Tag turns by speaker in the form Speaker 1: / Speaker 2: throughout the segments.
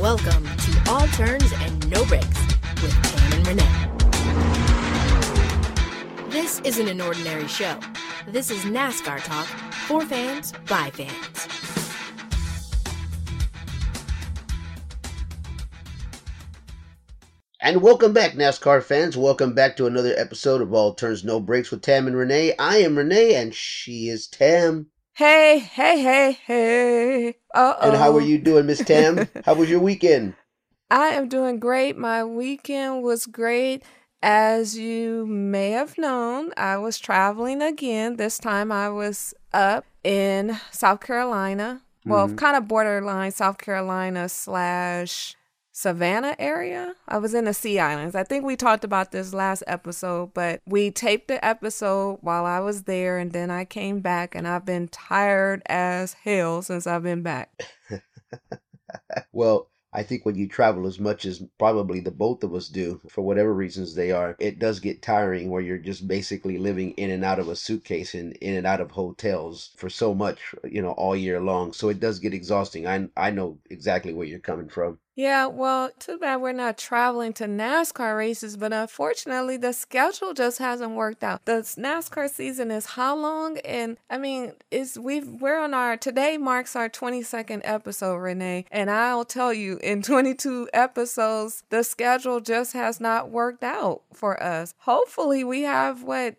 Speaker 1: Welcome to All Turns and No Breaks with Tam and Renee. This isn't an ordinary show. This is NASCAR talk for fans by fans.
Speaker 2: And welcome back, NASCAR fans. Welcome back to another episode of All Turns No Breaks with Tam and Renee. I am Renee, and she is Tam.
Speaker 3: Hey, hey, hey, hey. Uh oh.
Speaker 2: And how are you doing, Miss Tam? how was your weekend?
Speaker 3: I am doing great. My weekend was great. As you may have known, I was traveling again. This time I was up in South Carolina. Well,
Speaker 2: Mhm.
Speaker 3: kind of borderline South Carolina slash Savannah area. I was in the Sea Islands. I think we talked about this last episode, but we taped the episode while I was there and then I came back and I've been tired as hell since I've been back.
Speaker 2: Well, I think when you travel as much as probably the both of us do, for whatever reasons they are, it does get tiring where you're just basically living in and out of a suitcase and in and out of hotels for so much, you know, all year long. So it does get exhausting. I I know exactly where you're coming from.
Speaker 3: Yeah, well, too bad we're not traveling to NASCAR races, but unfortunately, the schedule just hasn't worked out. The NASCAR season is how long? And I mean, it's we've we're on our today marks our 22nd episode, Renee, and I'll tell you, in 22 episodes, the schedule just has not worked out for us. Hopefully, we have what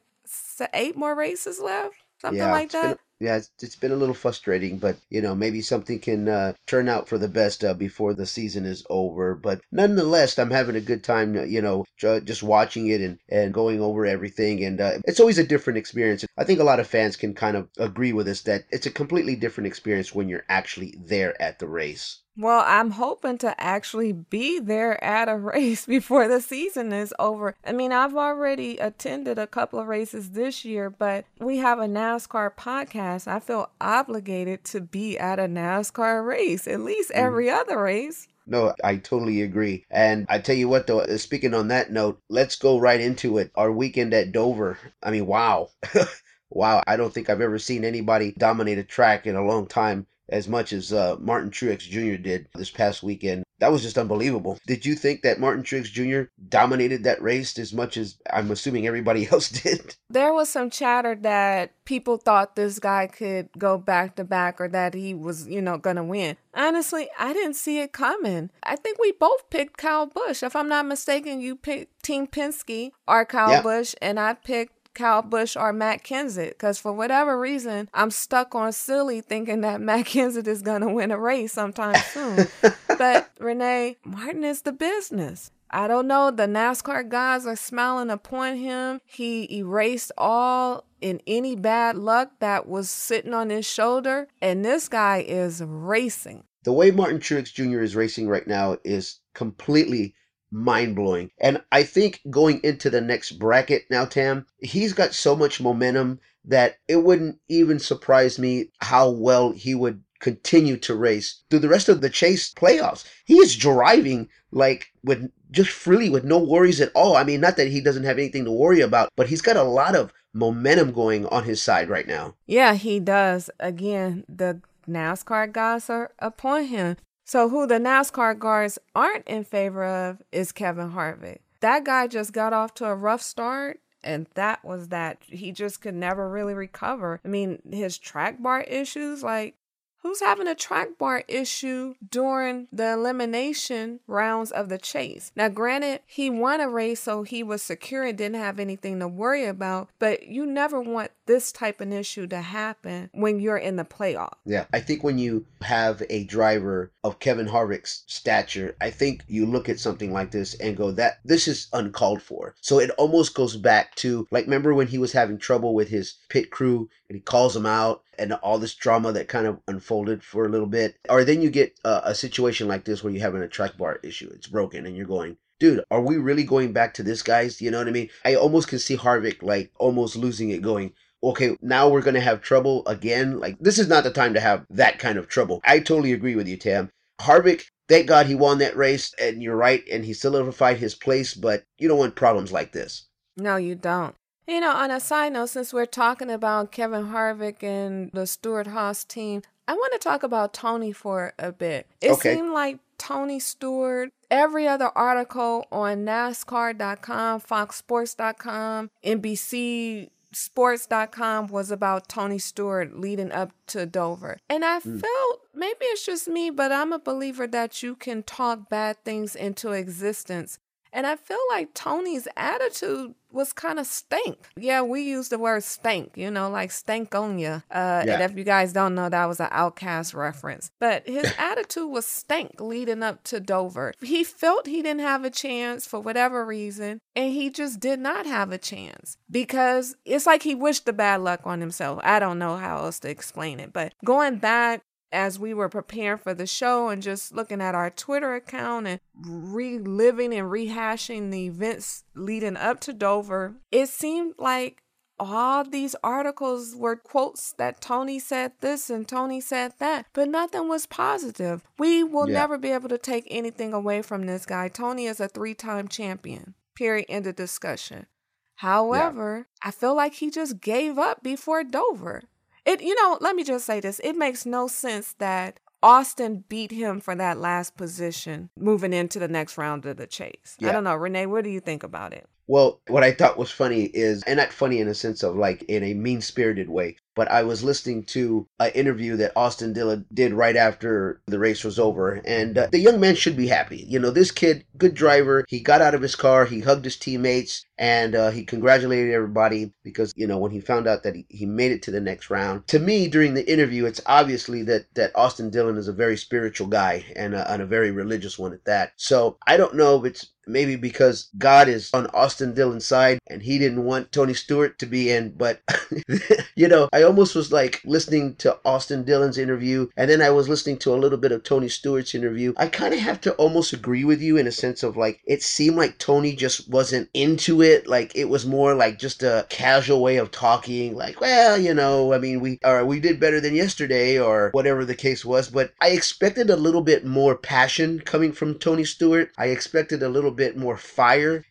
Speaker 3: eight more races left, something like
Speaker 2: it's been-
Speaker 3: that.
Speaker 2: Yeah, it's, it's been a little frustrating, but you know, maybe something can uh, turn out for the best uh, before the season is over. But nonetheless, I'm having a good time, uh, you know, just watching it and, and going over everything. And uh, it's always a different experience. I think a lot of fans can kind of agree with us that it's a completely different experience when you're actually there at the race.
Speaker 3: Well, I'm hoping to actually be there at a race before the season is over. I mean, I've already attended a couple of races this year, but we have a NASCAR podcast. I feel obligated to be at a NASCAR race, at least every other race.
Speaker 2: No, I totally agree. And I tell you what, though, uh, speaking on that note, let's go right into it. Our weekend at Dover. I mean, wow. wow. I don't think I've ever seen anybody dominate a track in a long time as much as uh, Martin Truex Jr. did this past weekend. That was just unbelievable. Did you think that Martin Truex Jr. dominated that race as much as I'm assuming everybody else did?
Speaker 3: There was some chatter that people thought this guy could go back to back or that he was, you know, going to win. Honestly, I didn't see it coming. I think we both picked Kyle Busch. If I'm not mistaken, you picked Team Penske or Kyle
Speaker 2: Yeah.
Speaker 3: Busch, and I picked Kyle Busch or Matt Kenseth because for whatever reason, I'm stuck on silly thinking that Matt Kenseth is going to win a race sometime soon. but Renee, Martin is the business. I don't know. The NASCAR guys are smiling upon him. He erased all in any bad luck that was sitting on his shoulder. And this guy is racing.
Speaker 2: the way Martin Truex Jr. is racing right now is completely mind blowing. And I think going into the next bracket now, Tam, he's got so much momentum that it wouldn't even surprise me how well he would continue to race through the rest of the chase playoffs. He is driving like with just freely with no worries at all. I mean, not that he doesn't have anything to worry about, but he's got a lot of momentum going on his side right now.
Speaker 3: Yeah, he does. Again, the NASCAR guys are upon him. So, who the NASCAR guards aren't in favor of is Kevin Harvick. That guy just got off to a rough start. And that was that. He just could never really recover. I mean, his track bar issues, like, who's having a track bar issue during the elimination rounds of the chase? Now, granted, he won a race, so he was secure and didn't have anything to worry about, but you never want this type of issue to happen when you're in the playoff.
Speaker 2: Yeah, I think when you have a driver of Kevin Harvick's stature, I think you look at something like this and go, that this is uncalled for. So it almost goes back to like, remember when he was having trouble with his pit crew and he calls them out and all this drama that kind of unfolded for a little bit? Or then you get uh, a situation like this where you're having a track bar issue, it's broken, and you're going, dude, are we really going back to this, guys? You know what I mean? I almost can see Harvick like almost losing it, going, okay, now we're going to have trouble again. Like, this is not the time to have that kind of trouble. I totally agree with you, Tam. Harvick, thank God he won that race, and you're right, and he solidified his place, but you don't want problems like this.
Speaker 3: No, you don't. You know, on a side note, since we're talking about Kevin Harvick and the Stewart Haas team, I want to talk about Tony for a bit. It
Speaker 2: Okay.
Speaker 3: seemed like Tony Stewart, every other article on NASCAR.com, FoxSports.com, NBC sports.com was about Tony Stewart leading up to Dover. And I hmm. felt maybe it's just me, but I'm a believer that you can talk bad things into existence. And I feel like Tony's attitude was kind of stank. Yeah, we use the word stank, you know, like stank on ya. Uh,
Speaker 2: Yeah.
Speaker 3: And if you guys don't know, that was an OutKast reference. But his attitude was stank leading up to Dover. He felt he didn't have a chance for whatever reason, and he just did not have a chance because it's like he wished the bad luck on himself. I don't know how else to explain it. But going back, as we were preparing for the show and just looking at our Twitter account and reliving and rehashing the events leading up to Dover, it seemed like all these articles were quotes that Tony said this and Tony said that, but nothing was positive. We will
Speaker 2: Yeah.
Speaker 3: never be able to take anything away from this guy. Tony is a three time champion. Period. End of discussion. However, I feel like he just gave up before Dover. It you know, let me just say this. It makes no sense that Austin beat him for that last position moving into the next round of the chase. I don't know, Renee, what do you think about it?
Speaker 2: Well, what I thought was funny is, and not funny in a sense of like in a mean spirited way, but I was listening to an interview that Austin Dillon did right after the race was over, and uh, the young man should be happy. You know, this kid, good driver. He got out of his car, he hugged his teammates, and uh, he congratulated everybody because you know when he found out that he, he made it to the next round. To me, during the interview, it's obviously that that Austin Dillon is a very spiritual guy and a, and a very religious one at that. So I don't know if it's maybe because God is on Austin Dillon's side and he didn't want Tony Stewart to be in. But, you know, I almost was like listening to Austin Dillon's interview and then I was listening to a little bit of Tony Stewart's interview. I kind of have to almost agree with you in a sense of like, it seemed like Tony just wasn't into it. Like, it was more like just a casual way of talking, like, well, you know, I mean, we, or we did better than yesterday or whatever the case was. But I expected a little bit more passion coming from Tony Stewart. I expected a little bit more fire.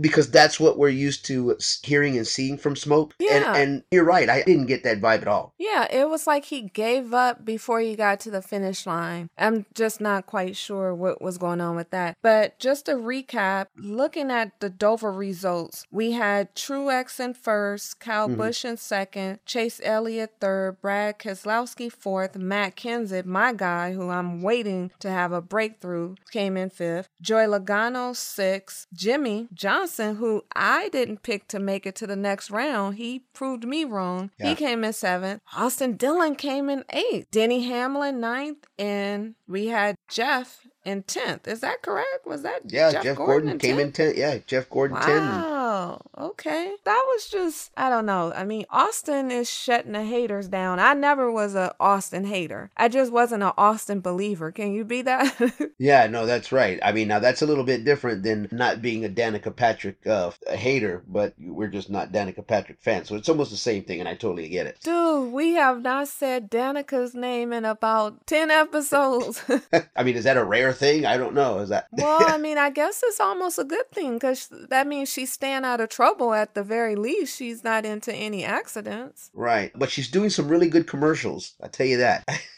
Speaker 2: Because that's what we're used to hearing and seeing from Smoke.
Speaker 3: Yeah.
Speaker 2: And, and you're right. I didn't get that vibe at all.
Speaker 3: Yeah, it was like he gave up before he got to the finish line. I'm just not quite sure what was going on with that. But just to recap, looking at the Dover results, we had Truex in first, Kyle
Speaker 2: Mhm.
Speaker 3: Busch in second, Chase Elliott third, Brad Keselowski fourth, Matt Kenseth, my guy, who I'm waiting to have a breakthrough, came in fifth, Joey Logano sixth, Jimmie Johnson, who I didn't pick to make it to the next round, he proved me wrong.
Speaker 2: Yeah.
Speaker 3: He came in seventh. Austin Dillon came in eighth. Denny Hamlin ninth, and we had Jeff in tenth. Is that correct? Was that
Speaker 2: Yeah, Jeff, Gordon, came
Speaker 3: 10th?
Speaker 2: in 10th. Yeah, Jeff Gordon 10.
Speaker 3: Wow. Okay. That was just I don't know. I mean, Austin is shutting the haters down. I never was a Austin hater. I just wasn't an Austin believer. Can you be that?
Speaker 2: Yeah, no, that's right. I mean, now that's a little bit different than not being a Danica Patrick uh, a hater, but we're just not Danica Patrick fans. So it's almost the same thing, and I totally get it.
Speaker 3: Dude, we have not said Danica's name in about 10 episodes.
Speaker 2: I mean, is that a rare thing? I don't know. Is that?
Speaker 3: well, I mean, I guess it's almost a good thing because that means she's staying out of trouble at the very least. She's not into any accidents.
Speaker 2: right, but she's doing some really good commercials. I tell you that.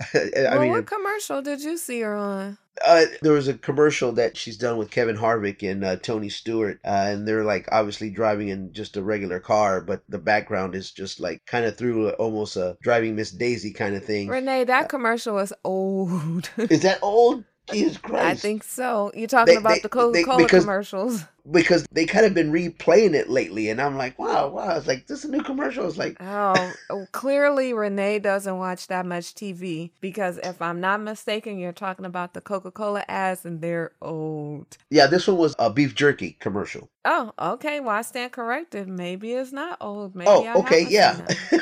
Speaker 2: I
Speaker 3: well,
Speaker 2: mean,
Speaker 3: what commercial did you see her on?
Speaker 2: uh, there was a commercial that she's done with Kevin Harvick and uh, Tony Stewart, uh, and they're like obviously driving in just a regular car, but the background is just like kind of through almost a driving Miss Daisy kind of thing.
Speaker 3: Renee, that commercial was old.
Speaker 2: Is that old? Jesus Christ!
Speaker 3: I think so. You're talking
Speaker 2: They-
Speaker 3: about
Speaker 2: they-
Speaker 3: the Coca Cola commercials.
Speaker 2: because they kind of been replaying it lately, and I'm like, wow, wow. It's like this is a new commercial. It's like,
Speaker 3: Oh, oh, clearly Renee doesn't watch that much TV because if I'm not mistaken, you're talking about the Coca Cola ads and they're old.
Speaker 2: yeah, this one was a beef jerky commercial.
Speaker 3: Oh, okay. Well, I stand corrected. Maybe it's not old. Maybe
Speaker 2: oh,
Speaker 3: I
Speaker 2: okay, yeah.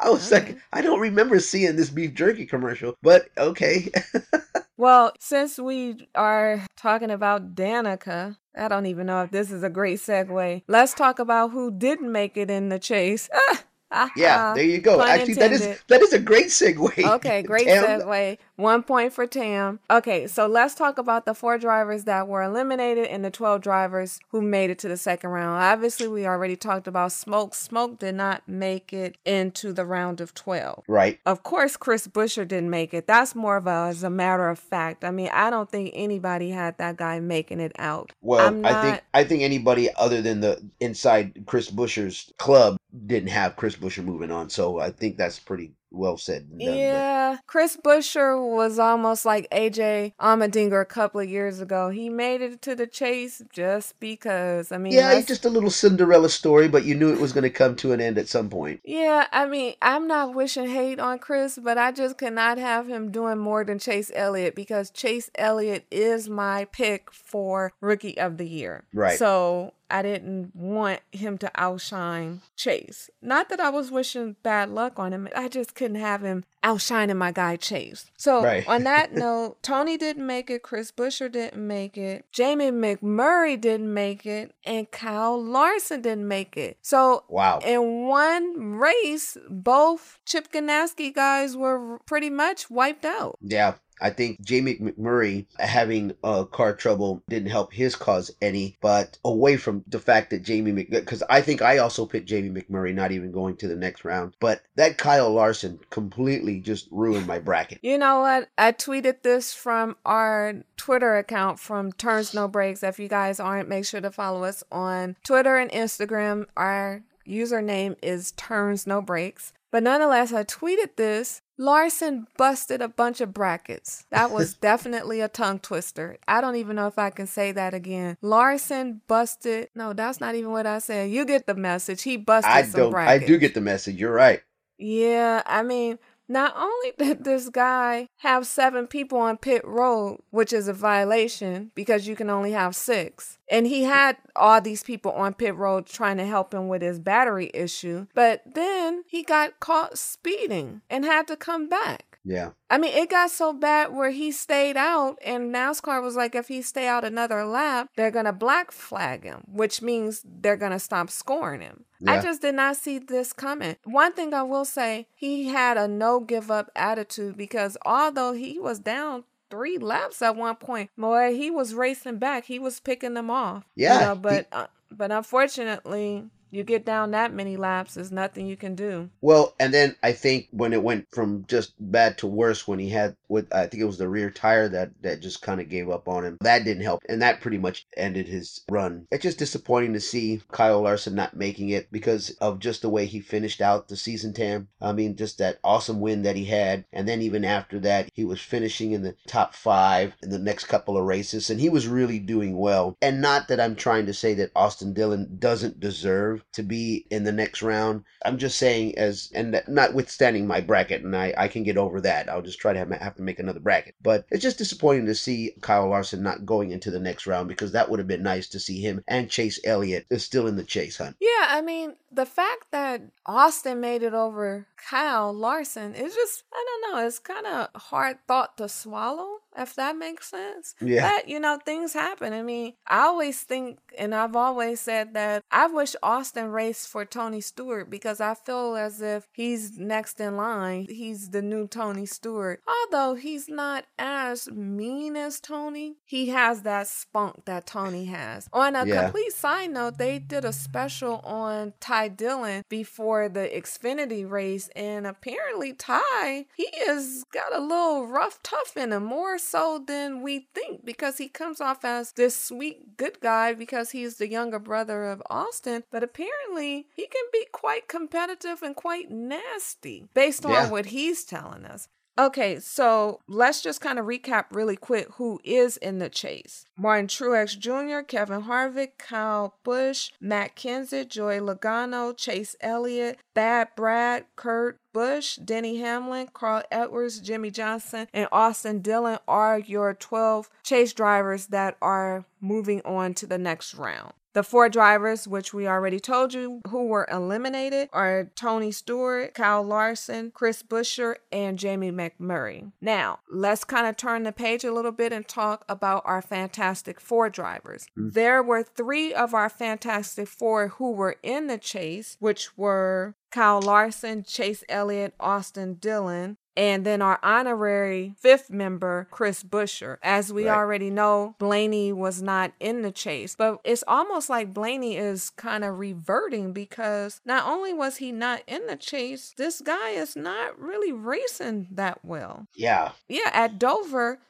Speaker 2: I was
Speaker 3: Alright.
Speaker 2: like, I don't remember seeing this beef jerky commercial, but okay.
Speaker 3: Well, since we are talking about Danica, I don't even know if this is a great segue. Let's talk about who didn't make it in the chase.
Speaker 2: yeah, uh-huh. there you go.
Speaker 3: Pun
Speaker 2: Actually, that is
Speaker 3: intended.
Speaker 2: that is a great segue.
Speaker 3: Okay, great
Speaker 2: Tam,
Speaker 3: segue. One point for Tam. Okay, so let's talk about the four drivers that were eliminated and the 12 drivers who made it to the second round. Obviously, we already talked about Smoke. Smoke did not make it into the round of 12.
Speaker 2: Right.
Speaker 3: Of course, Chris Buescher didn't make it. That's more of a, as a matter of fact. I mean, I don't think anybody had that guy making it out.
Speaker 2: Well,
Speaker 3: I'm
Speaker 2: I think I think anybody other than the inside Chris Buescher's club didn't have Chris Buescher moving on. So I think that's pretty well said. done, but-
Speaker 3: Yeah, Chris Buescher was almost like AJ Allmendinger a couple of years ago. He made it to the chase just because. I mean,
Speaker 2: Yeah, it's just a little Cinderella story, but you knew it was going to come to an end at some point.
Speaker 3: Yeah, I mean, I'm not wishing hate on Chris, but I just cannot have him doing more than Chase Elliott because Chase Elliott is my pick for Rookie of the Year.
Speaker 2: Right.
Speaker 3: So I didn't want him to outshine Chase. Not that I was wishing bad luck on him. I just couldn't have him outshining my guy Chase. So
Speaker 2: Right.
Speaker 3: on that note, Tony didn't make it, Chris Buescher didn't make it, Jamie McMurray didn't make it, and Kyle Larson didn't make it. So
Speaker 2: Wow.
Speaker 3: in one race, both Chip Ganassi guys were pretty much wiped out.
Speaker 2: Yeah. I think Jamie McMurray having uh, car trouble didn't help his cause any, but away from the fact that Jamie Mc, because I think I also picked Jamie McMurray not even going to the next round, but that Kyle Larson completely just ruined my bracket.
Speaker 3: You know what? I tweeted this from our Twitter account from Turns No Breaks. If you guys aren't, make sure to follow us on Twitter and Instagram. Our username is Turns No Breaks. But nonetheless, I tweeted this. Larson busted a bunch of brackets. That was definitely a tongue twister. I don't even know if I can say that again. Larson busted. No, that's not even what I said. You get the message. He busted
Speaker 2: I
Speaker 3: some
Speaker 2: don't. I do get the message. You're right.
Speaker 3: Yeah, I mean, not only did this guy have seven people on pit road, which is a violation because you can only have six, and he had all these people on pit road trying to help him with his battery issue, but then he got caught speeding and had to come back.
Speaker 2: Yeah.
Speaker 3: I mean, it got so bad where he stayed out, and NASCAR was like, if he stay out another lap, they're gonna black flag him, which means they're gonna stop scoring him. I just did not see this coming. One thing I will say, he had a no give up attitude because although he was down three laps at one point, boy, he was racing back. He was picking them off. you
Speaker 2: Yeah,
Speaker 3: know,
Speaker 2: he-
Speaker 3: but uh, but unfortunately, you get down that many laps, there's nothing you can do.
Speaker 2: Well, and then I think when it went from just bad to worse, when he had with I think it was the rear tire that that just kind of gave up on him. That didn't help, and that pretty much ended his run. It's just disappointing to see Kyle Larson not making it because of just the way he finished out the season. Tam, I mean, just that awesome win that he had, and then even after that, he was finishing in the top five in the next couple of races, and he was really doing well. And not that I'm trying to say that Austin Dillon doesn't deserve to be in the next round. I'm just saying as and notwithstanding my bracket, and I I can get over that. I'll just try to have, have to make another bracket. But it's just disappointing to see Kyle Larson not going into the next round because that would have been nice to see him and Chase Elliott is still in the chase hunt.
Speaker 3: Yeah, I mean, the fact that Austin made it over Kyle Larson is just, I don't know, it's kind of hard thought to swallow, if that makes sense.
Speaker 2: Yeah.
Speaker 3: But, you know, things happen. I mean, I always think, and I've always said that I wish Austin raced for Tony Stewart because I feel as if he's next in line. He's the new Tony Stewart. Although he's not as mean as Tony, he has that spunk that Tony has. On a
Speaker 2: Yeah.
Speaker 3: complete side note, they did a special on Ty Dillon before the Xfinity race, and apparently Ty he has got a little rough tough in him, more so than we think, because he comes off as this sweet good guy because he's the younger brother of Austin, but apparently he can be quite competitive and quite nasty based on
Speaker 2: Yeah.
Speaker 3: what he's telling us. Okay, so let's just kind of recap really quick who is in the chase. Martin Truex Jr., Kevin Harvick, Kyle Busch, Matt Kenseth, Joey Logano, Chase Elliott, Bad Brad, Kurt Busch, Denny Hamlin, Carl Edwards, Jimmie Johnson, and Austin Dillon are your 12 chase drivers that are moving on to the next round. The four drivers, which we already told you who were eliminated, are Tony Stewart, Kyle Larson, Chris Buescher, and Jamie McMurray. Now, let's kind of turn the page a little bit and talk about our Fantastic Four drivers. Mm. There were three of our Fantastic Four who were in the chase, which were Kyle Larson, Chase Elliott, Austin Dillon, and then our honorary fifth member, Chris Buescher. As we
Speaker 2: Right.
Speaker 3: already know, Blaney was not in the chase, but it's almost like Blaney is kind of reverting because not only was he not in the chase, this guy is not really racing that well.
Speaker 2: Yeah.
Speaker 3: Yeah, at Dover.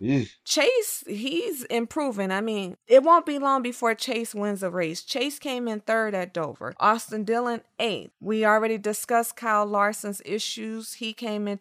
Speaker 3: Chase, he's improving. I mean, it won't be long before Chase wins a race. Chase came in third at Dover. Austin Dillon, eighth. We already discussed Kyle Larson's issues. He came in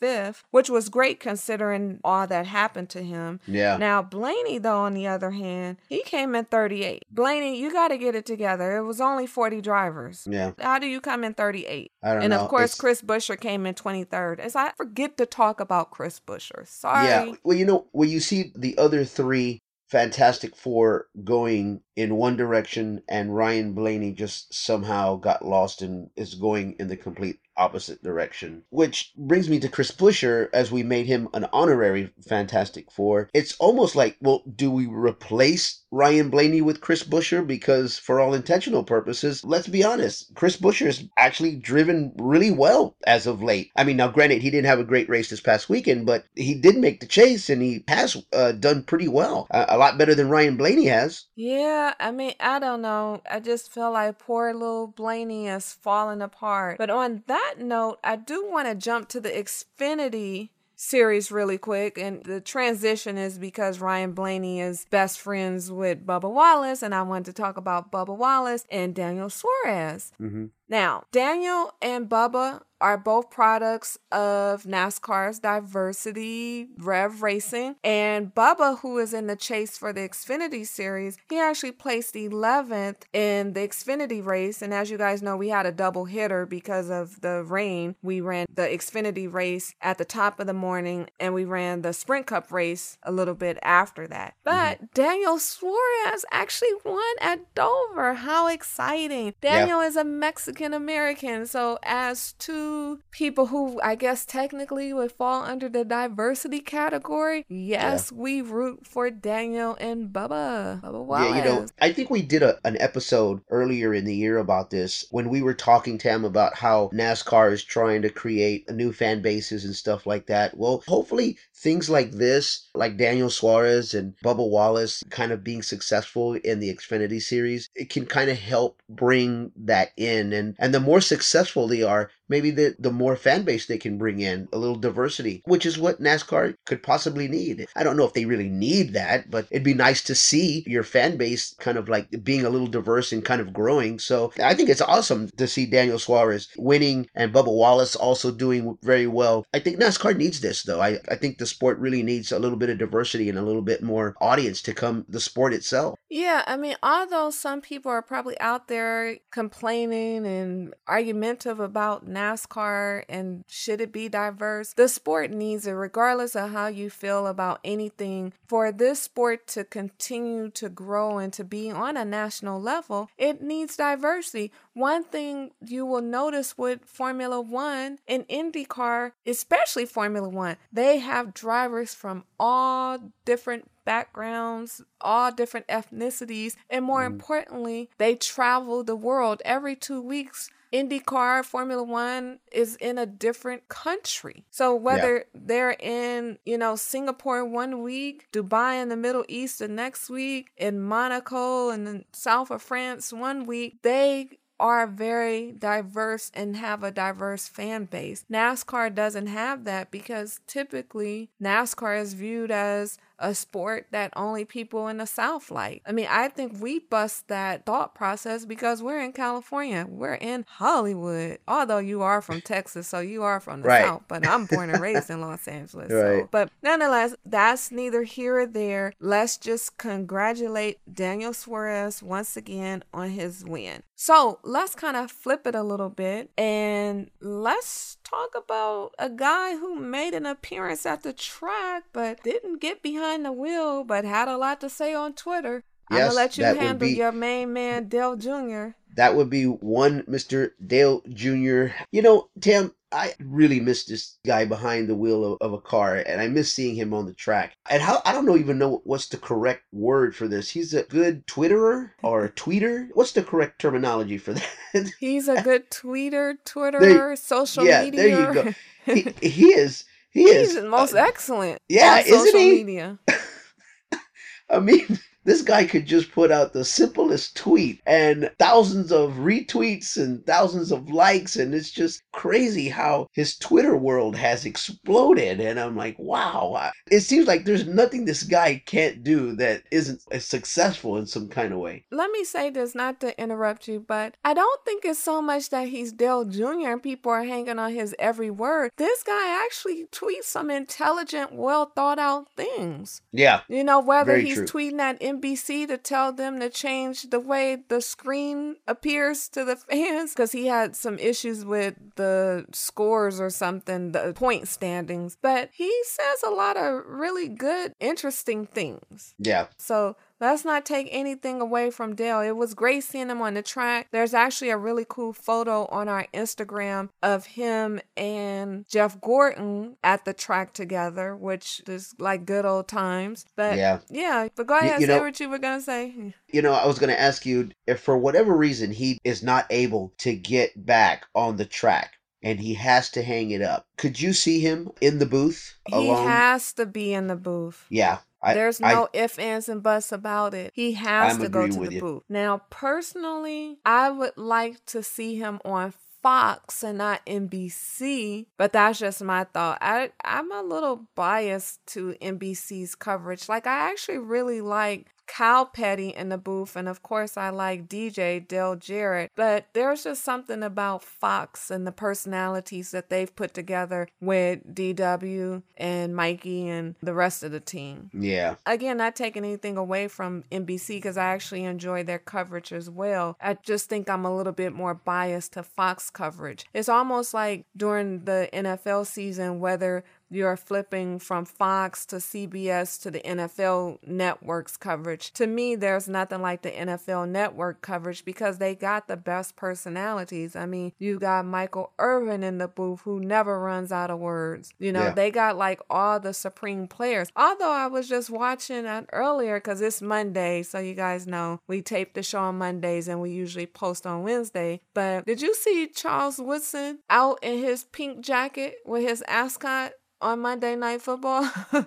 Speaker 3: 25th, which was great considering all that happened to him.
Speaker 2: Yeah.
Speaker 3: Now, Blaney, though, on the other hand, he came in 38. Blaney, you got to get it together. It was only 40 drivers.
Speaker 2: yeah.
Speaker 3: How do you come in 38?
Speaker 2: I don't
Speaker 3: and
Speaker 2: know.
Speaker 3: of course,
Speaker 2: It's-
Speaker 3: Chris Buescher came in 23rd. As I forget to talk about Chris Buescher. Sorry.
Speaker 2: Yeah. Well, you know, when you see the other three Fantastic Four going in one direction and Ryan Blaney just somehow got lost and is going in the complete opposite direction. Which brings me to Chris Buescher as we made him an honorary Fantastic Four. It's almost like, well, do we replace Ryan Blaney with Chris Buescher? Because for all intentional purposes, let's be honest, Chris Buescher has actually driven really well as of late. I mean, now granted, he didn't have a great race this past weekend, but he did make the chase and he has uh, done pretty well. Uh, a lot better than Ryan Blaney has.
Speaker 3: Yeah, I mean, I don't know. I just feel like poor little Blaney is falling apart. But on that note, I do want to jump to the Xfinity series really quick. And the transition is because Ryan Blaney is best friends with Bubba Wallace. And I wanted to talk about Bubba Wallace and Daniel Suarez.
Speaker 2: Mm-hmm.
Speaker 3: Now, Daniel and Bubba are both products of NASCAR's diversity Rev Racing. And Bubba, who is in the chase for the Xfinity Series, he actually placed 11th in the Xfinity race. And as you guys know, we had a double hitter because of the rain. We ran the Xfinity race at the top of the morning and we ran the Sprint Cup race a little bit after that. Mm-hmm. But Daniel Suarez actually won at Dover. How exciting! Daniel is a Mexican American. So, as two people who I guess technically would fall under the diversity category, yes, we root for Daniel and Bubba. Bubba Wallace.
Speaker 2: Yeah, you know, I think we did a, an episode earlier in the year about this when we were talking to him about how NASCAR is trying to create new fan bases and stuff like that. Well, hopefully things like this, like Daniel Suarez and Bubba Wallace kind of being successful in the Xfinity series, it can kind of help bring that in. And, the more successful they are, maybe the, the more fan base they can bring in, a little diversity, which is what NASCAR could possibly need. I don't know if they really need that, but it'd be nice to see your fan base kind of like being a little diverse and kind of growing. So I think it's awesome to see Daniel Suarez winning and Bubba Wallace also doing very well. I think NASCAR needs this though. I, I think the sport really needs a little bit of diversity and a little bit more audience to come the sport itself.
Speaker 3: Yeah, I mean, although some people are probably out there complaining and argumentative about NASCAR and should it be diverse, the sport needs it, regardless of how you feel about anything. For this sport to continue to grow and to be on a national level, it needs diversity. One thing you will notice with Formula One and IndyCar, especially Formula One, they have drivers from all different backgrounds, all different ethnicities, and more mm-hmm. importantly, they travel the world every two weeks. IndyCar, Formula One is in a different country. So whether they're in, you know, Singapore one week, Dubai in the Middle East the next week, in Monaco in the south of France one week, they are very diverse and have a diverse fan base. NASCAR doesn't have that because typically NASCAR is viewed as a sport that only people in the South like. I mean, I think we bust that thought process because we're in California, we're in Hollywood. Although you are from Texas, so you are from the
Speaker 2: Right.
Speaker 3: South, but I'm born and raised in Los Angeles.
Speaker 2: Right.
Speaker 3: So, but nonetheless, that's neither here or there. Let's just congratulate Daniel Suarez once again on his win. So let's kind of flip it a little bit and let's talk about a guy who made an appearance at the track but didn't get behind the wheel but had a lot to say on Twitter. I'm gonna let you handle
Speaker 2: be-
Speaker 3: your main man, Dale Jr.
Speaker 2: That would be one Mr. Dale Jr. You know, Tim, I really miss this guy behind the wheel of, of, a car, and I miss seeing him on the track. And how I don't know even know what's the correct word for this. He's a good Twitterer or a tweeter. What's the correct terminology for that?
Speaker 3: He's a good tweeter, Twitterer, social
Speaker 2: yeah,
Speaker 3: media.
Speaker 2: there you go. He, he is. He
Speaker 3: He's
Speaker 2: is
Speaker 3: most
Speaker 2: uh,
Speaker 3: excellent.
Speaker 2: yeah, isn't
Speaker 3: social
Speaker 2: he?
Speaker 3: media.
Speaker 2: I mean, this guy could just put out the simplest tweet and thousands of retweets and thousands of likes. And it's just crazy how his Twitter world has exploded. And I'm like, wow. It seems like there's nothing this guy can't do that isn't successful in some kind of way.
Speaker 3: Let me say this, not to interrupt you, but I don't think it's so much that he's Dale Jr. and people are hanging on his every word. This guy actually tweets some intelligent, well thought out things.
Speaker 2: Yeah.
Speaker 3: You know, whether he's
Speaker 2: true.
Speaker 3: tweeting at NBC to tell them to change the way the screen appears to the fans because he had some issues with the scores or something, the point standings. But he says a lot of really good, interesting things.
Speaker 2: Yeah.
Speaker 3: So let's not take anything away from Dale. It was great seeing him on the track. There's actually a really cool photo on our Instagram of him and Jeff Gordon at the track together, which is like good old times. But
Speaker 2: Yeah.
Speaker 3: yeah, but go ahead,
Speaker 2: you
Speaker 3: say
Speaker 2: know-
Speaker 3: what you were gonna say.
Speaker 2: You know, I was going to ask you if for whatever reason he is not able to get back on the track and he has to hang it up. Could you see him in the booth Alone?
Speaker 3: He has to be in the booth.
Speaker 2: yeah. I,
Speaker 3: There's
Speaker 2: I-
Speaker 3: no ifs, ands, and buts about it. He has
Speaker 2: I'm
Speaker 3: to go to the
Speaker 2: you.
Speaker 3: booth. Now, personally, I would like to see him on Fox and not NBC, but that's just my thought. I I'm a little biased to NBC's coverage. Like I actually really like Kyle Petty in the booth, and of course, I like DJ Dale Jarrett. But there's just something about Fox and the personalities that they've put together with DW and Mikey and the rest of the team.
Speaker 2: yeah.
Speaker 3: Again, not taking anything away from NBC because I actually enjoy their coverage as well. I just think I'm a little bit more biased to Fox coverage. It's almost like during the NFL season, whether you're flipping from Fox to CBS to the NFL network's coverage. To me, there's nothing like the NFL network coverage because they got the best personalities. I mean, you got Michael Irvin in the booth who never runs out of words. You know,
Speaker 2: Yeah.
Speaker 3: they got like all the supreme players. Although I was just watching that earlier because it's Monday, so you guys know we tape the show on Mondays and we usually post on Wednesday. But did you see Charles Woodson out in his pink jacket with his ascot on Monday Night Football?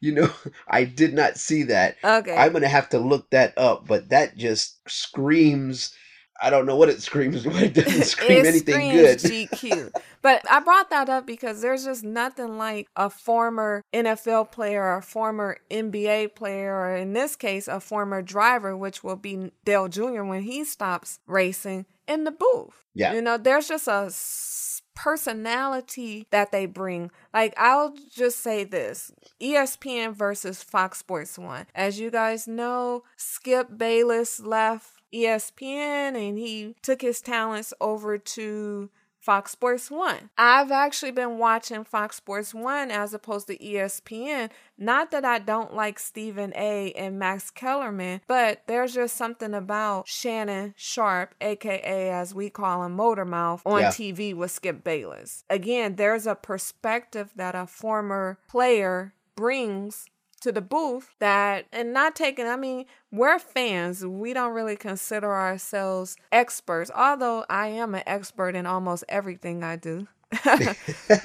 Speaker 2: You know, I did not see that.
Speaker 3: okay.
Speaker 2: I'm gonna have to look that up, but that just screams. I don't know what it screams, but it doesn't scream
Speaker 3: it
Speaker 2: anything good.
Speaker 3: GQ. But I brought that up because there's just nothing like a former NFL player or a former NBA player, or in this case, a former driver, which will be Dale Jr. when he stops racing in the booth.
Speaker 2: Yeah.
Speaker 3: You know, there's just a personality that they bring. Like, I'll just say this ESPN versus Fox Sports 1. As you guys know, Skip Bayless left ESPN and he took his talents over to Fox Sports 1. I've actually been watching Fox Sports 1 as opposed to ESPN. Not that I don't like Stephen A. and Max Kellerman, but there's just something about Shannon Sharpe, aka as we call him Motormouth, on
Speaker 2: Yeah.
Speaker 3: TV with Skip Bayless. Again, there's a perspective that a former player brings to the booth that and not taking I mean we're fans. We don't really consider ourselves experts although I am an expert in almost everything I do.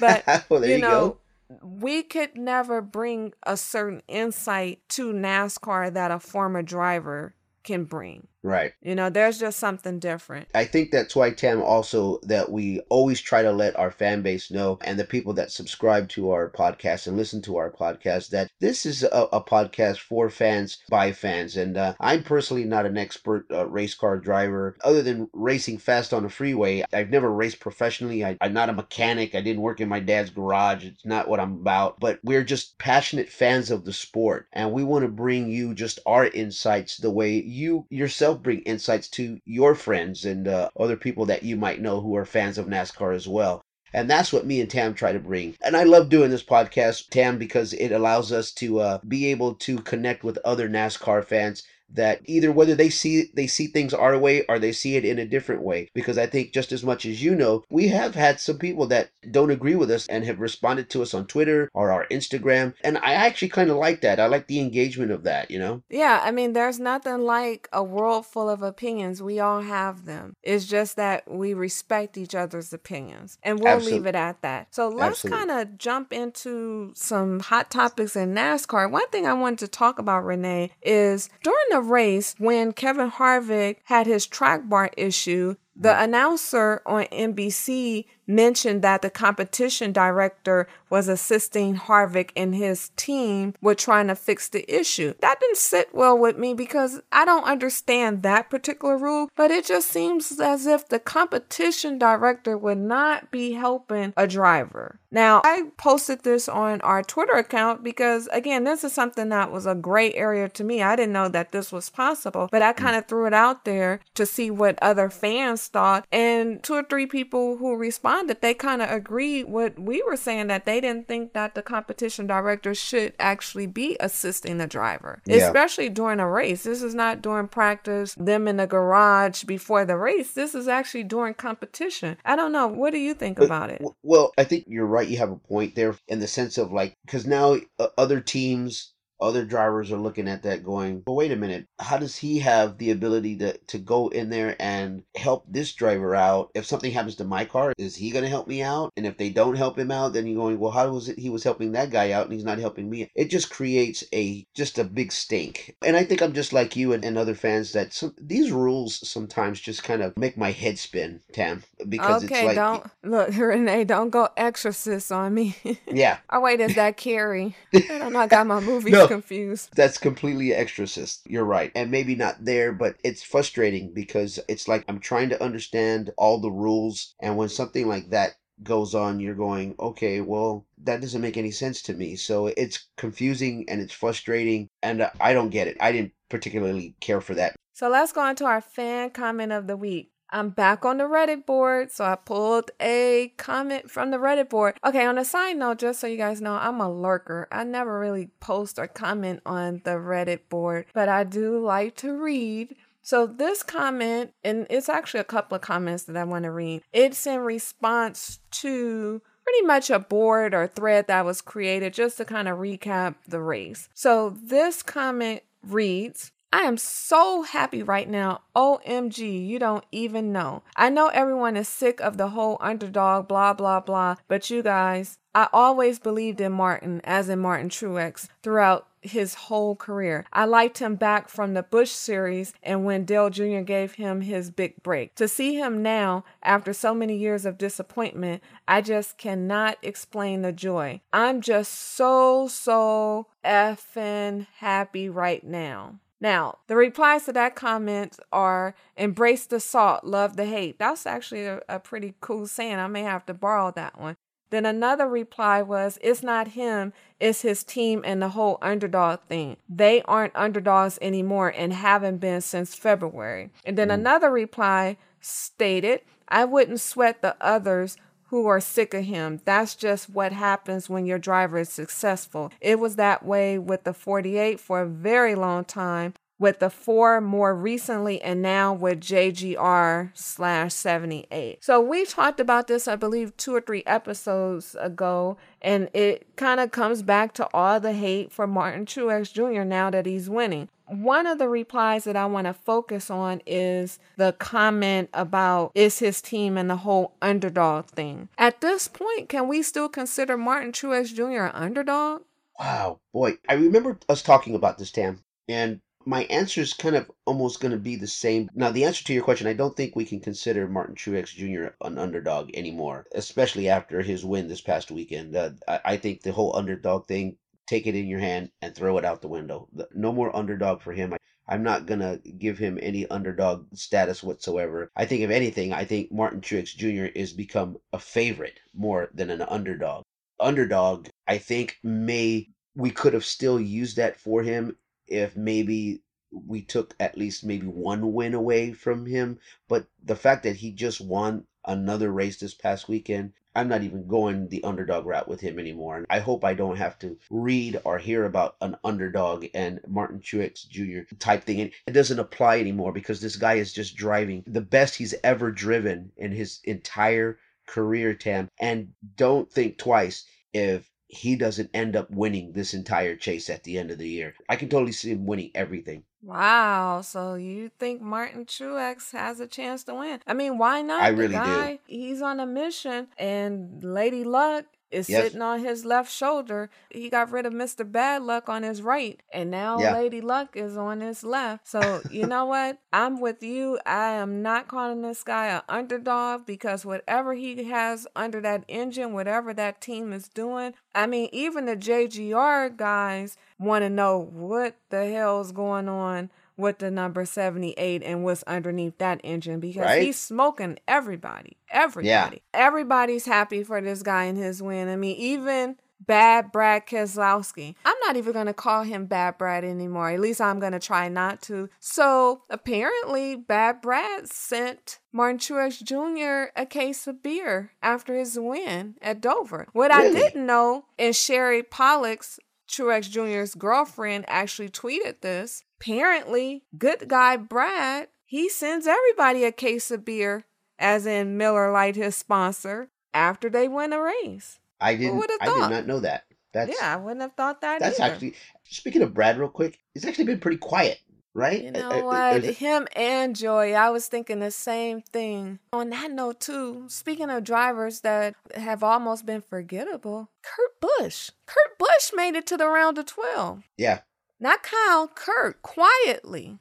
Speaker 3: But
Speaker 2: well,
Speaker 3: you
Speaker 2: you,
Speaker 3: know
Speaker 2: go.
Speaker 3: we could never bring a certain insight to NASCAR that a former driver can bring
Speaker 2: Right.
Speaker 3: you know there's just something different
Speaker 2: I think that's why Tam also that we always try to let our fan base know and the people that subscribe to our podcast and listen to our podcast that this is a, a podcast for fans by fans. And uh, I'm personally not an expert uh, race car driver, other than racing fast on the freeway. I've never raced professionally. I, I'm not a mechanic. I didn't work in my dad's garage. It's not what I'm about. But we're just passionate fans of the sport, and we want to bring you just our insights the way you yourself bring insights to your friends and uh, other people that you might know who are fans of NASCAR as well. And that's what me and Tam try to bring. And I love doing this podcast, Tam, because it allows us to uh, be able to connect with other NASCAR fans that either whether they see they see things our way or they see it in a different way. Because I think just as much as you know, we have had some people that don't agree with us and have responded to us on Twitter or our Instagram. And I actually kind of like that. I like the engagement of that, you know?
Speaker 3: Yeah, I mean, there's nothing like a world full of opinions. We all have them. It's just that we respect each other's opinions. And we'll
Speaker 2: Absolute-
Speaker 3: leave it at that. So let's kind of jump into some hot topics in NASCAR. One thing I wanted to talk about, Renee, is during the race when Kevin Harvick had his track bar issue, the mm. announcer on NBC mentioned that the competition director was assisting Harvick and his team with trying to fix the issue. That didn't sit well with me because I don't understand that particular rule, but it just seems as if the competition director would not be helping a driver. Now, I posted this on our Twitter account because, again, this is something that was a gray area to me. I didn't know that this was possible, but I kind of threw it out there to see what other fans thought. And two or three people who responded, they kind of agreed what we were saying that they didn't think that the competition director should actually be assisting the driver,
Speaker 2: Yeah.
Speaker 3: especially during a race. This is not during practice, them in the garage before the race. This is actually during competition. I don't know. What do you think
Speaker 2: But-
Speaker 3: about it?
Speaker 2: Well, I think you're right. You have a point there in the sense of like, because now uh, other teams, other drivers are looking at that going, well, wait a minute. How does he have the ability to, to go in there and help this driver out? If something happens to my car, is he going to help me out? And if they don't help him out, then you're going, well, how was it he was helping that guy out and he's not helping me? It just creates a, just a big stink. And I think I'm just like you and, and other fans that some, these rules sometimes just kind of make my head spin, Tam, because
Speaker 3: okay,
Speaker 2: it's like,
Speaker 3: don't look, Renee. Don't go exorcist on me.
Speaker 2: yeah.
Speaker 3: oh wait, is that Carrie? I don't know. I got my movie.
Speaker 2: No.
Speaker 3: Confused.
Speaker 2: That's completely exorcist. You're right. And maybe not there, but it's frustrating because it's like I'm trying to understand all the rules. And when something like that goes on, you're going, okay, well, that doesn't make any sense to me. So it's confusing and it's frustrating. And I don't get it. I didn't particularly care for that.
Speaker 3: So let's go into our fan comment of the week. I'm back on the Reddit board, so I pulled a comment from the Reddit board. Okay, on a side note, just so you guys know, I'm a lurker. I never really post or comment on the Reddit board, but I do like to read. So this comment, and it's actually a couple of comments that I want to read. It's in response to pretty much a board or thread that was created just to kind of recap the race. So this comment reads, I am so happy right now. OMG, you don't even know. I know everyone is sick of the whole underdog, blah, blah, blah, but you guys, I always believed in Martin, as in Martin Truex, throughout his whole career. I liked him back from the Busch series and when Dale Jr. gave him his big break. To see him now, after so many years of disappointment, I just cannot explain the joy. I'm just so, so effing happy right now. Now, the replies to that comment are embrace the salt, love the hate. That's actually a, a pretty cool saying. I may have to borrow that one. Then another reply was, It's not him, it's his team and the whole underdog thing. They aren't underdogs anymore and haven't been since February. And then hmm. another reply stated, I wouldn't sweat the others who are sick of him. That's just what happens when your driver is successful. It was that way with the 48 for a very long time, with the four more recently, and now with JGR slash 78. So we talked about this, I believe, two or three episodes ago, and it kind of comes back to all the hate for Martin Truex Jr. now that he's winning. One of the replies that I want to focus on is the comment about is his team and the whole underdog thing. At this point, can we still consider Martin Truex Jr. an underdog?
Speaker 2: Wow, boy. I remember us talking about this, Tam, and my answer is kind of almost going to be the same. Now, the answer to your question, I don't think we can consider Martin Truex Jr. an underdog anymore, especially after his win this past weekend. Uh, I, I think the whole underdog thing, take it in your hand and throw it out the window. No more underdog for him. I'm not going to give him any underdog status whatsoever. I think, if anything, I think Martin Truex Jr. is become a favorite more than an underdog. Underdog, I think, may we could have still used that for him if maybe we took at least maybe one win away from him. But the fact that he just won another race this past weekend, I'm not even going the underdog route with him anymore. And I hope I don't have to read or hear about an underdog and Martin Truex Jr. type thing. And it doesn't apply anymore because this guy is just driving the best he's ever driven in his entire career, Tam. And don't think twice if he doesn't end up winning this entire chase at the end of the year. I can totally see him winning everything.
Speaker 3: Wow. So you think Martin Truex has a chance to win? I mean, why not?
Speaker 2: I really
Speaker 3: the guy,
Speaker 2: do.
Speaker 3: He's on a mission, and Lady Luck is
Speaker 2: Yes.
Speaker 3: sitting on his left shoulder. He got rid of Mr. Bad Luck on his right, and now
Speaker 2: Yeah.
Speaker 3: Lady Luck is on his left. So you know what? I'm with you. I am not calling this guy an underdog because whatever he has under that engine, whatever that team is doing, I mean, even the JGR guys want to know what the hell's going on with the number 78 and what's underneath that engine because
Speaker 2: Right?
Speaker 3: he's smoking everybody. Everybody. Everybody's happy for this guy and his win. I mean, even Bad Brad Keselowski. I'm not even going to call him Bad Brad anymore. At least I'm going to try not to. So apparently, Bad Brad sent Martin Truex Jr. a case of beer after his win at Dover. What I didn't know, and Sherry Pollex Truex Jr.'s girlfriend actually tweeted this. Apparently, good guy Brad, he sends everybody a case of beer, as in Miller Lite, his sponsor, after they win a race.
Speaker 2: I didn't. I did not know that. That's
Speaker 3: yeah, I wouldn't have thought that
Speaker 2: that's
Speaker 3: either.
Speaker 2: actually speaking of Brad, real quick. It's actually been pretty quiet, right?
Speaker 3: You know what? Him and Joey, I was thinking the same thing. On that note, too, speaking of drivers that have almost been forgettable, Kurt Busch. Kurt Busch made it to the round of 12.
Speaker 2: Yeah,
Speaker 3: Not Kyle, Kurt, quietly.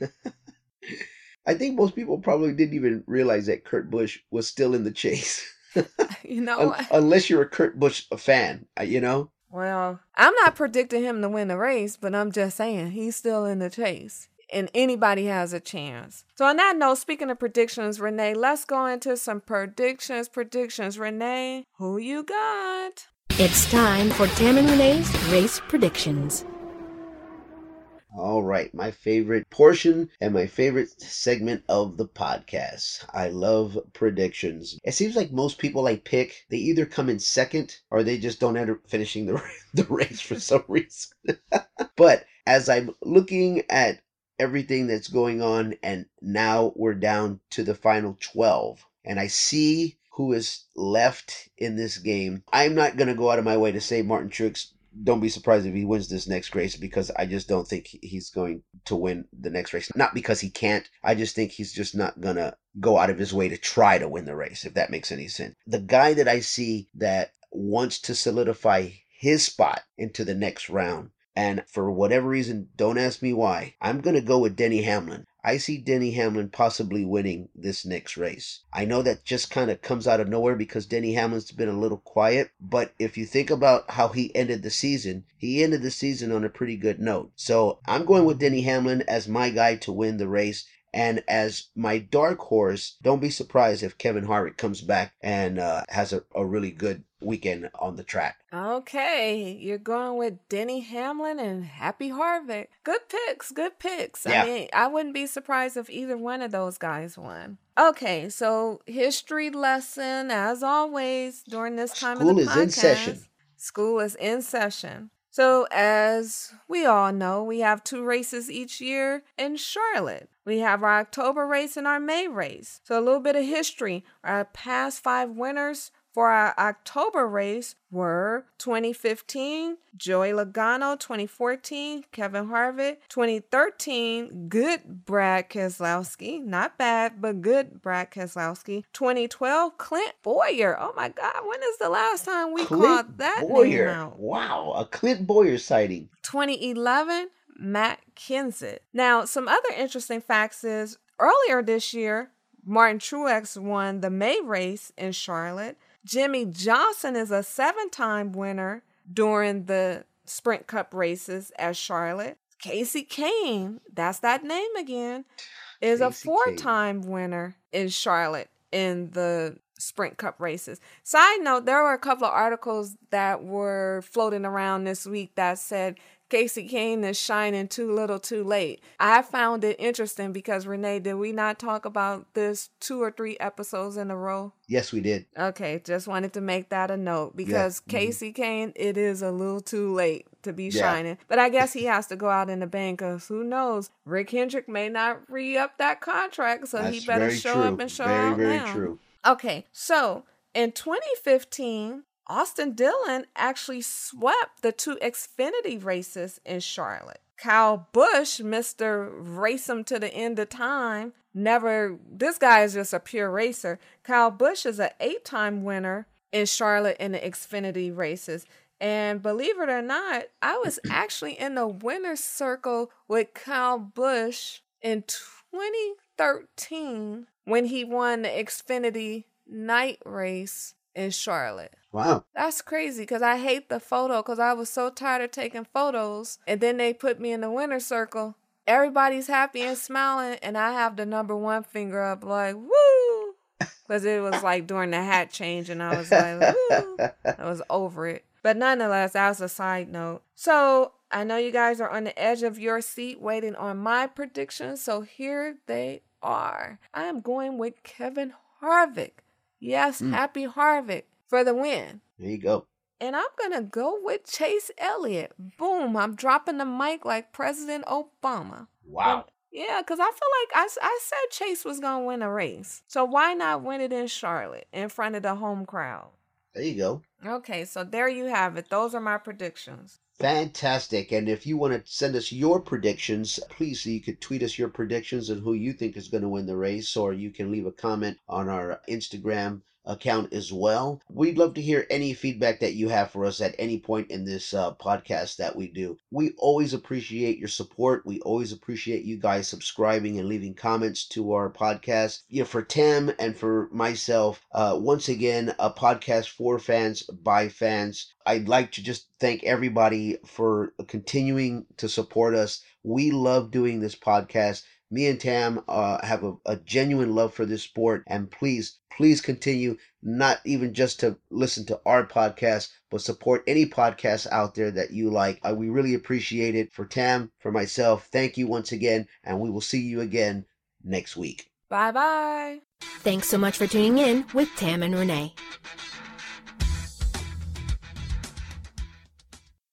Speaker 2: I think most people probably didn't even realize that Kurt Busch was still in the chase,
Speaker 3: You know
Speaker 2: Un- unless you're a Kurt Busch fan. uh, You know,
Speaker 3: Well, I'm not predicting him to win the race, but I'm just saying he's still in the chase. And anybody has a chance. So, on that note, speaking of predictions, Renee, let's go into some predictions. Predictions, Renee, who you got?
Speaker 1: It's time for Tam and Renee's race predictions.
Speaker 2: All right, my favorite portion and my favorite segment of the podcast. I love predictions. It seems like most people I pick, they either come in second or they just don't end up finishing the the race for some reason. but as I'm looking at everything that's going on and now we're down to the final 12 and I see who is left in this game. I'm not going to go out of my way to say Martin Truex don't be surprised if he wins this next race because I just don't think he's going to win the next race. Not because he can't. I just think he's just not going to go out of his way to try to win the race, if that makes any sense. The guy that I see that wants to solidify his spot into the next round, and for whatever reason, don't ask me why, I'm going to go with Denny Hamlin. I see Denny Hamlin possibly winning this next race. I know that just kind of comes out of nowhere because Denny Hamlin's been a little quiet, but if you think about how he ended the season, he ended the season on a pretty good note. So I'm going with Denny Hamlin as my guy to win the race. And as my dark horse, don't be surprised if Kevin Harvick comes back and uh, has a, a really good weekend on the track.
Speaker 3: Okay, you're going with Denny Hamlin and Happy Harvick. Good picks, good picks.
Speaker 2: Yeah.
Speaker 3: I mean, I wouldn't be surprised if either one of those guys won. Okay, so history lesson as always during this time
Speaker 2: School
Speaker 3: of the school
Speaker 2: is
Speaker 3: podcast.
Speaker 2: in session.
Speaker 3: School is in session. So, as we all know, we have two races each year in Charlotte. We have our October race and our May race. So, a little bit of history. Our past five winners for our October race were 2015, Joey Logano, 2014, Kevin Harvick, 2013, good Brad Keselowski, not bad, but good Brad Keselowski, 2012, Clint Bowyer. Oh my God, when is the last time we called that name
Speaker 2: Bowyer.
Speaker 3: out?
Speaker 2: Wow, a Clint Bowyer sighting.
Speaker 3: 2011, Matt Kenseth. Now, some other interesting facts is earlier this year, Martin Truex won the May race in Charlotte. Jimmie Johnson is a seven time winner during the Sprint Cup races at Charlotte. Kasey Kahne, that's that name again, is a four time winner in Charlotte in the Sprint Cup races. Side note, there were a couple of articles that were floating around this week that said Kasey Kahne is shining too little too late. I found it interesting because Renee, did we not talk about this two or three episodes in a row?
Speaker 2: Yes, we did.
Speaker 3: Okay, just wanted to make that a note because yeah. mm-hmm. Kasey Kahne, it is a little too late to be yeah. shining. But I guess he has to go out in the bank because who knows? Rick Hendrick may not re up that contract, so
Speaker 2: That's
Speaker 3: he better show
Speaker 2: true.
Speaker 3: up and show
Speaker 2: very,
Speaker 3: out
Speaker 2: very
Speaker 3: now.
Speaker 2: true.
Speaker 3: Okay, so in 2015, Austin Dillon actually swept the two Xfinity races in Charlotte. Kyle Busch, Mr. Race him to the end of time, never, this guy is just a pure racer. Kyle Busch is an eight time winner in Charlotte in the Xfinity races. And believe it or not, I was actually in the winner's circle with Kyle Busch in 2013 when he won the Xfinity night race in Charlotte.
Speaker 2: Wow.
Speaker 3: That's crazy because I hate the photo because I was so tired of taking photos. And then they put me in the winner's circle. Everybody's happy and smiling, and I have the number one finger up, like, woo! Because it was like during the hat change, and I was like, woo! I was over it. But nonetheless, that was a side note. So I know you guys are on the edge of your seat waiting on my predictions. So here they are. I am going with Kevin Harvick. Yes, mm. Happy Harvick for the win.
Speaker 2: There you go.
Speaker 3: And I'm going to go with Chase Elliott. Boom, I'm dropping the mic like President Obama.
Speaker 2: Wow.
Speaker 3: And, yeah, because I feel like I, I said Chase was going to win a race. So why not win it in Charlotte in front of the home crowd?
Speaker 2: There you go.
Speaker 3: Okay, so there you have it. Those are my predictions.
Speaker 2: Fantastic. And if you want to send us your predictions, please, you could tweet us your predictions and who you think is going to win the race, or you can leave a comment on our Instagram account as well. We'd love to hear any feedback that you have for us at any point in this uh, podcast that we do. We always appreciate your support. We always appreciate you guys subscribing and leaving comments to our podcast. You know, for Tim and for myself, uh, once again, a podcast for fans by fans. I'd like to just thank everybody for continuing to support us. We love doing this podcast me and Tam uh, have a, a, genuine love for this sport, and please, please continue not even just to listen to our podcast, but support any podcast out there that you like. Uh, we really appreciate it. For Tam, for myself, thank you once again, and we will see you again next week.
Speaker 3: Bye bye.
Speaker 1: Thanks so much for tuning in with Tam and Renee.